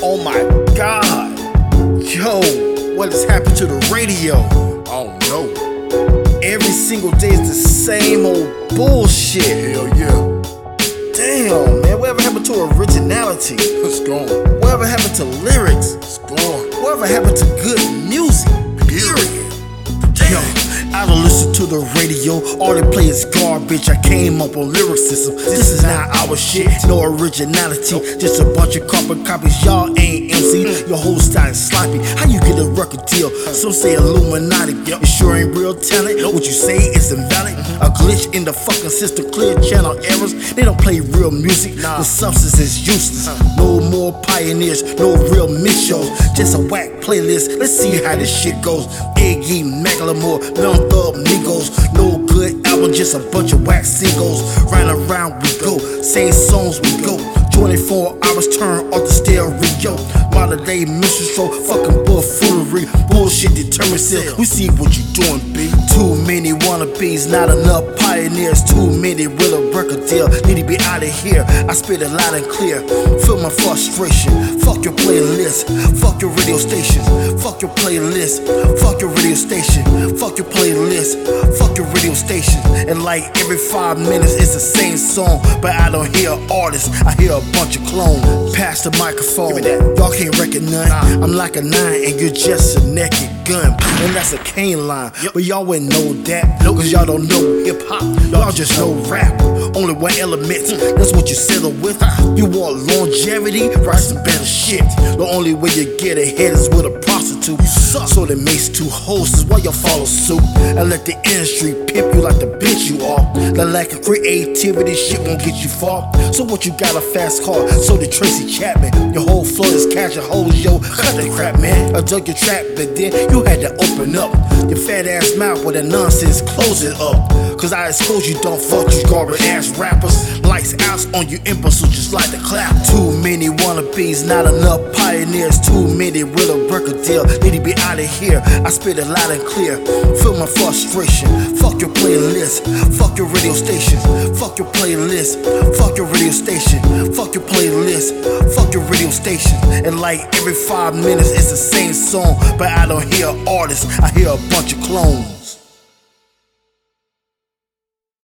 Oh my god. Yo, what has happened to the radio? Don't know. Every single day is the same old bullshit. Hell yeah. Damn, man, whatever happened to originality? It's gone. Whatever happened to lyrics? It's gone. Whatever happened to good the radio. All they play is garbage. I came up on lyricism. This is not our shit. No originality. Just a bunch of carbon copies. Y'all ain't MC. Your whole style is sloppy. How you get a record deal? Some say Illuminati. It sure ain't real talent. What you say is invalid. A glitch in the fucking system. Clear channel errors. They don't play real music. The substance is useless. No pioneers. No real mix shows. Just a whack playlist. Let's see how this shit goes. Iggy Macklemore, Young Thug Migos. No good album, just a bunch of whack singles. Round around we go, same songs we go. 24 hours turn off the stereo. Modern day minstrel, fucking buffoonery. Bullshit determined still. We see what you're doing. Too many wannabes, not enough pioneers. Too many with a record deal. Need to be out of here. I spit it loud and clear. Feel my frustration. Fuck your playlist. Fuck your radio stations. Fuck your playlist. Fuck your radio station. Fuck your playlist. Fuck your radio station. And like every five minutes, it's the same song. But I don't hear artists. I hear a bunch of clones. Pass the microphone. Y'all can't recognize. I'm like a nine and you're just a naked gun. And that's a cane line. But y'all wouldn't know that. Cause y'all don't know hip hop. Y'all just know rap. Only one element. Hmm. That's what you settle with. Ah. You want longevity? Write some better shit. The only way you get ahead is with a prostitute. You suck. So they makes two hosts while y'all follow suit. And let the industry pimp you like the bitch you are. The lack of creativity shit won't get you far. So what you got a fast car? So did Tracy Chapman. Your whole is catching holes, yo. Cut that crap, man. I dug your trap, but then you had to open up your fat ass mouth with that nonsense. Close it up. Cause I expose you, don't fuck you garbage ass rappers. Lights out on you imbeciles just like the clap. Too many wannabes, not enough pioneers. Too many a record deal. Need to be out of here. I spit it loud and clear. Feel my frustration. Fuck your playlist. Fuck your radio station. Fuck your playlist. Fuck your radio station. Fuck your playlist. Fuck your radio station. And like every five minutes, it's the same song. But I don't hear artists. I hear a bunch of clones.